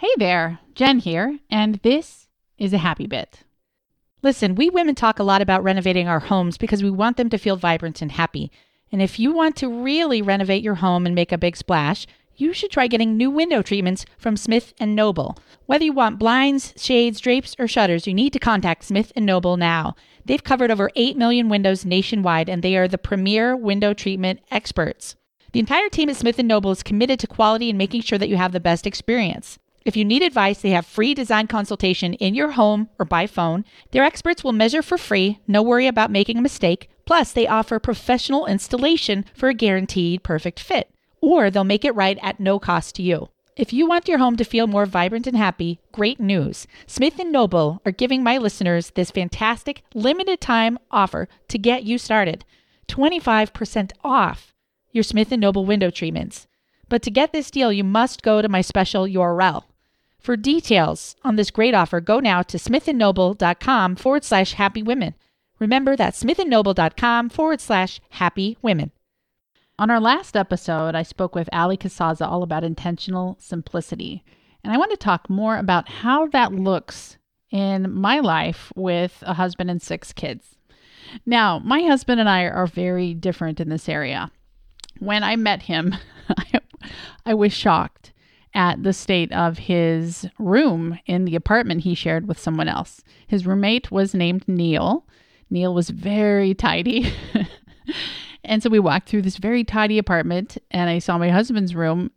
Hey there, Jen here, and this is a happy bit. Listen, we women talk a lot about renovating our homes because we want them to feel vibrant and happy. And if you want to really renovate your home and make a big splash, you should try getting new window treatments from Smith & Noble. Whether you want blinds, shades, drapes, or shutters, you need to contact Smith & Noble now. They've covered over 8 million windows nationwide and they are the premier window treatment experts. The entire team at Smith & Noble is committed to quality and making sure that you have the best experience. If you need advice, they have free design consultation in your home or by phone. Their experts will measure for free, no worry about making a mistake. Plus, they offer professional installation for a guaranteed perfect fit, or they'll make it right at no cost to you. If you want your home to feel more vibrant and happy, great news. Smith & Noble are giving my listeners this fantastic limited time offer to get you started. 25% off your Smith & Noble window treatments. But to get this deal, you must go to my special URL. For details on this great offer, go now to smithandnoble.com forward slash happy women. Remember that smithandnoble.com forward slash happy women. On our last episode, I spoke with Allie Casazza all about intentional simplicity. And I want to talk more about how that looks in my life with a husband and six kids. Now, my husband and I are very different in this area. When I met him, I was shocked at the state of his room in the apartment he shared with someone else. His roommate was named Neil. Neil was very tidy. and so we walked through this very tidy apartment and I saw my husband's room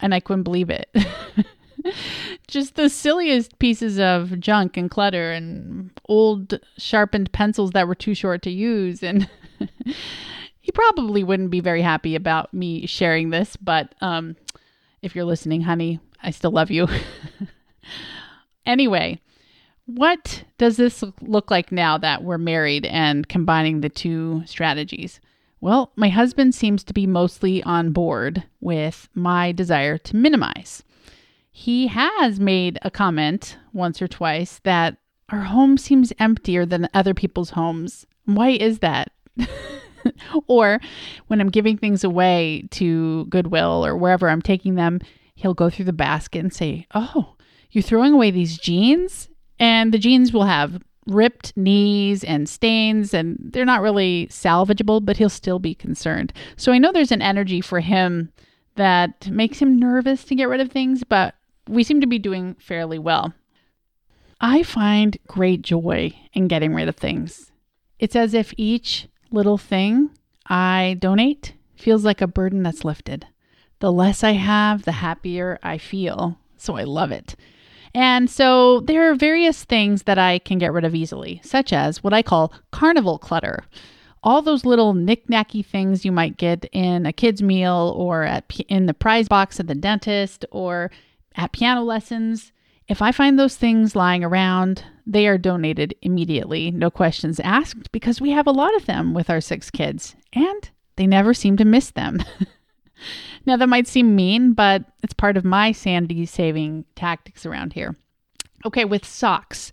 and I couldn't believe it. Just the silliest pieces of junk and clutter and old sharpened pencils that were too short to use and he probably wouldn't be very happy about me sharing this, but um if you're listening, honey, I still love you. anyway, what does this look like now that we're married and combining the two strategies? Well, my husband seems to be mostly on board with my desire to minimize. He has made a comment once or twice that our home seems emptier than other people's homes. Why is that? or when I'm giving things away to Goodwill or wherever I'm taking them, he'll go through the basket and say, Oh, you're throwing away these jeans? And the jeans will have ripped knees and stains, and they're not really salvageable, but he'll still be concerned. So I know there's an energy for him that makes him nervous to get rid of things, but we seem to be doing fairly well. I find great joy in getting rid of things. It's as if each little thing I donate feels like a burden that's lifted. The less I have, the happier I feel. So I love it. And so there are various things that I can get rid of easily, such as what I call carnival clutter. All those little knick-knacky things you might get in a kid's meal or at in the prize box at the dentist or at piano lessons. If I find those things lying around, they are donated immediately, no questions asked, because we have a lot of them with our six kids, and they never seem to miss them. now, that might seem mean, but it's part of my sanity saving tactics around here. Okay, with socks.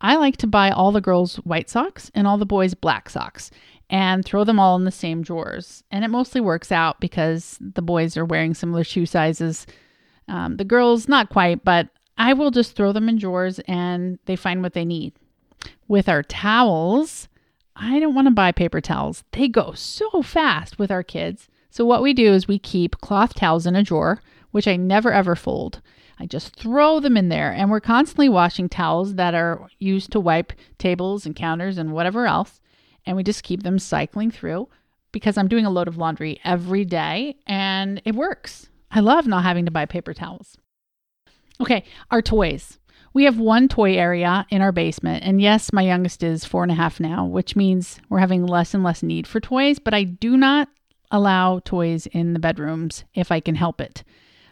I like to buy all the girls white socks and all the boys black socks and throw them all in the same drawers. And it mostly works out because the boys are wearing similar shoe sizes. Um, the girls, not quite, but I will just throw them in drawers and they find what they need. With our towels, I don't want to buy paper towels. They go so fast with our kids. So, what we do is we keep cloth towels in a drawer, which I never ever fold. I just throw them in there, and we're constantly washing towels that are used to wipe tables and counters and whatever else. And we just keep them cycling through because I'm doing a load of laundry every day and it works. I love not having to buy paper towels. Okay, our toys. We have one toy area in our basement. And yes, my youngest is four and a half now, which means we're having less and less need for toys, but I do not allow toys in the bedrooms if I can help it.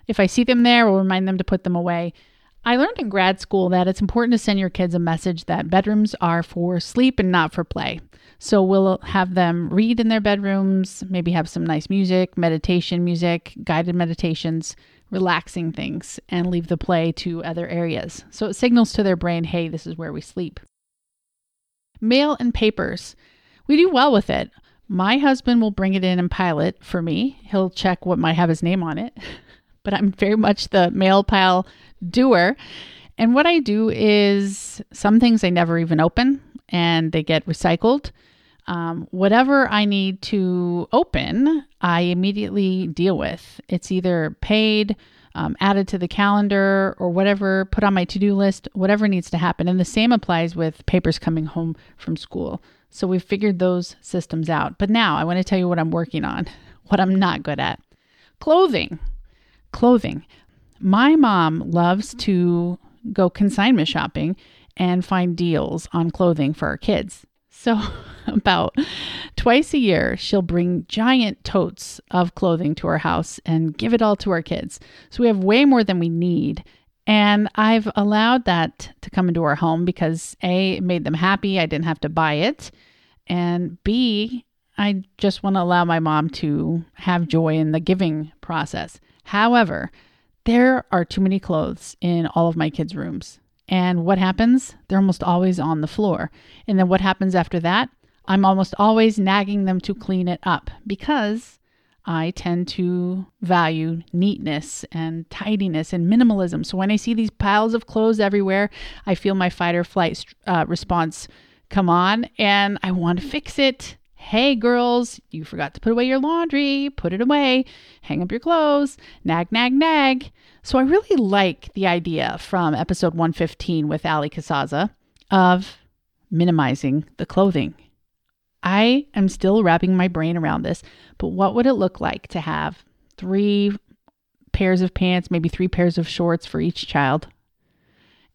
If I see them there, I'll remind them to put them away. I learned in grad school that it's important to send your kids a message that bedrooms are for sleep and not for play. So we'll have them read in their bedrooms, maybe have some nice music, meditation music, guided meditations, relaxing things and leave the play to other areas. So it signals to their brain, hey, this is where we sleep. Mail and papers. We do well with it. My husband will bring it in and pile it for me. He'll check what might have his name on it. but I'm very much the mail pile doer. And what I do is some things I never even open and they get recycled. Um, whatever I need to open, I immediately deal with. It's either paid, um, added to the calendar, or whatever, put on my to do list, whatever needs to happen. And the same applies with papers coming home from school. So we've figured those systems out. But now I want to tell you what I'm working on, what I'm not good at clothing. Clothing. My mom loves to go consignment shopping and find deals on clothing for our kids. So, about twice a year, she'll bring giant totes of clothing to our house and give it all to our kids. So, we have way more than we need. And I've allowed that to come into our home because A, it made them happy. I didn't have to buy it. And B, I just want to allow my mom to have joy in the giving process. However, there are too many clothes in all of my kids' rooms. And what happens? They're almost always on the floor. And then what happens after that? I'm almost always nagging them to clean it up because I tend to value neatness and tidiness and minimalism. So when I see these piles of clothes everywhere, I feel my fight or flight uh, response come on and I want to fix it. Hey, girls, you forgot to put away your laundry. Put it away. Hang up your clothes. Nag, nag, nag. So I really like the idea from episode 115 with Allie Casazza of minimizing the clothing. I am still wrapping my brain around this, but what would it look like to have three pairs of pants, maybe three pairs of shorts for each child,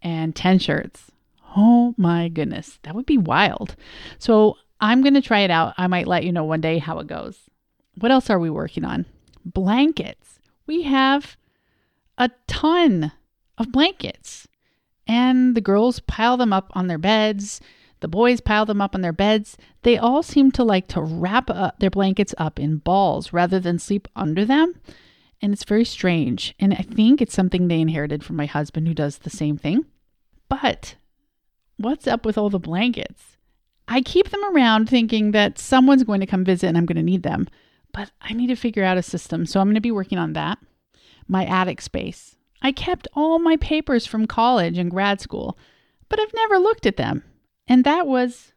and 10 shirts? Oh my goodness, that would be wild. So I'm going to try it out. I might let you know one day how it goes. What else are we working on? Blankets. We have a ton of blankets, and the girls pile them up on their beds. The boys pile them up on their beds. They all seem to like to wrap up their blankets up in balls rather than sleep under them. And it's very strange. And I think it's something they inherited from my husband who does the same thing. But what's up with all the blankets? I keep them around thinking that someone's going to come visit and I'm going to need them, but I need to figure out a system. So I'm going to be working on that. My attic space. I kept all my papers from college and grad school, but I've never looked at them. And that was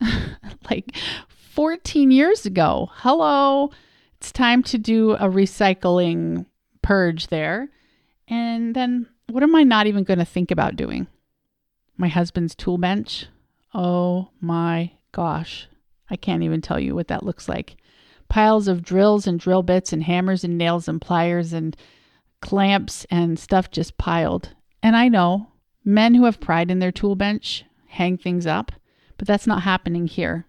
like 14 years ago. Hello. It's time to do a recycling purge there. And then what am I not even going to think about doing? My husband's tool bench. Oh my gosh. I can't even tell you what that looks like. Piles of drills and drill bits and hammers and nails and pliers and clamps and stuff just piled. And I know men who have pride in their tool bench hang things up, but that's not happening here.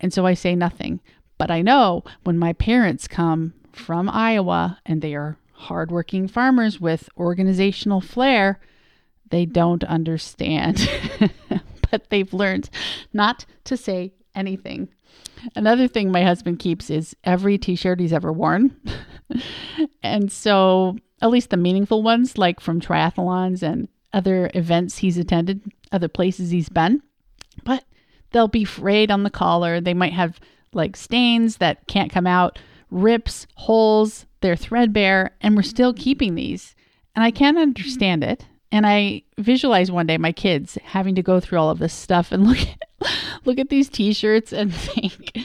And so I say nothing. But I know when my parents come from Iowa and they are hardworking farmers with organizational flair, they don't understand. but they've learned not to say anything. Another thing my husband keeps is every t shirt he's ever worn. and so, at least the meaningful ones, like from triathlons and other events he's attended, other places he's been. But they'll be frayed on the collar. They might have like stains that can't come out, rips, holes, they're threadbare, and we're still keeping these. And I can't understand it. And I visualize one day my kids having to go through all of this stuff and look at, look at these t-shirts and think,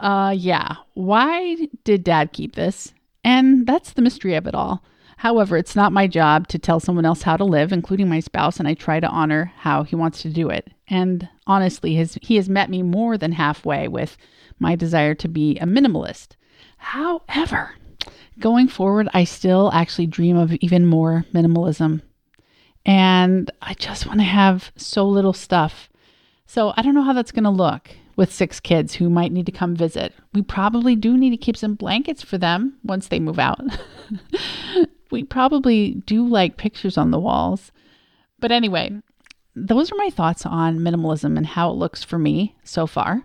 uh yeah, why did dad keep this? And that's the mystery of it all. However, it's not my job to tell someone else how to live, including my spouse, and I try to honor how he wants to do it. And honestly, his, he has met me more than halfway with my desire to be a minimalist. However, going forward, I still actually dream of even more minimalism and I just want to have so little stuff. So I don't know how that's going to look with six kids who might need to come visit. We probably do need to keep some blankets for them once they move out. we probably do like pictures on the walls. But anyway, those are my thoughts on minimalism and how it looks for me so far.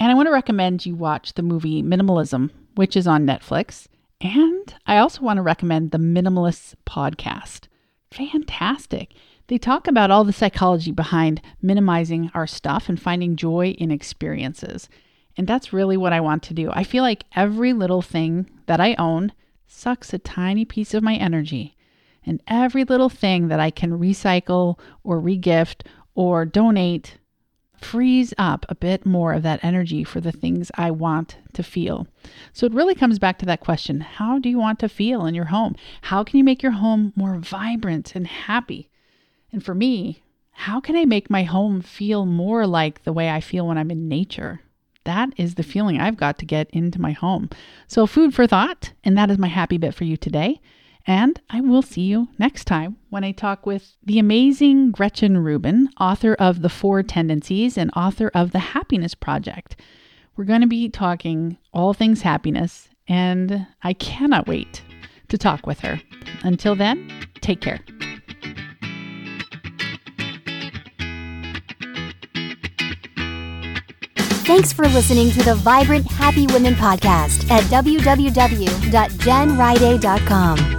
And I want to recommend you watch the movie Minimalism, which is on Netflix. And I also want to recommend the Minimalists podcast fantastic. They talk about all the psychology behind minimizing our stuff and finding joy in experiences. And that's really what I want to do. I feel like every little thing that I own sucks a tiny piece of my energy. And every little thing that I can recycle or regift or donate frees up a bit more of that energy for the things I want to feel. So it really comes back to that question how do you want to feel in your home? How can you make your home more vibrant and happy? And for me, how can I make my home feel more like the way I feel when I'm in nature? That is the feeling I've got to get into my home. So, food for thought, and that is my happy bit for you today. And I will see you next time when I talk with the amazing Gretchen Rubin, author of The Four Tendencies and author of The Happiness Project. We're going to be talking all things happiness, and I cannot wait to talk with her. Until then, take care. Thanks for listening to the Vibrant Happy Women podcast at www.jenriday.com.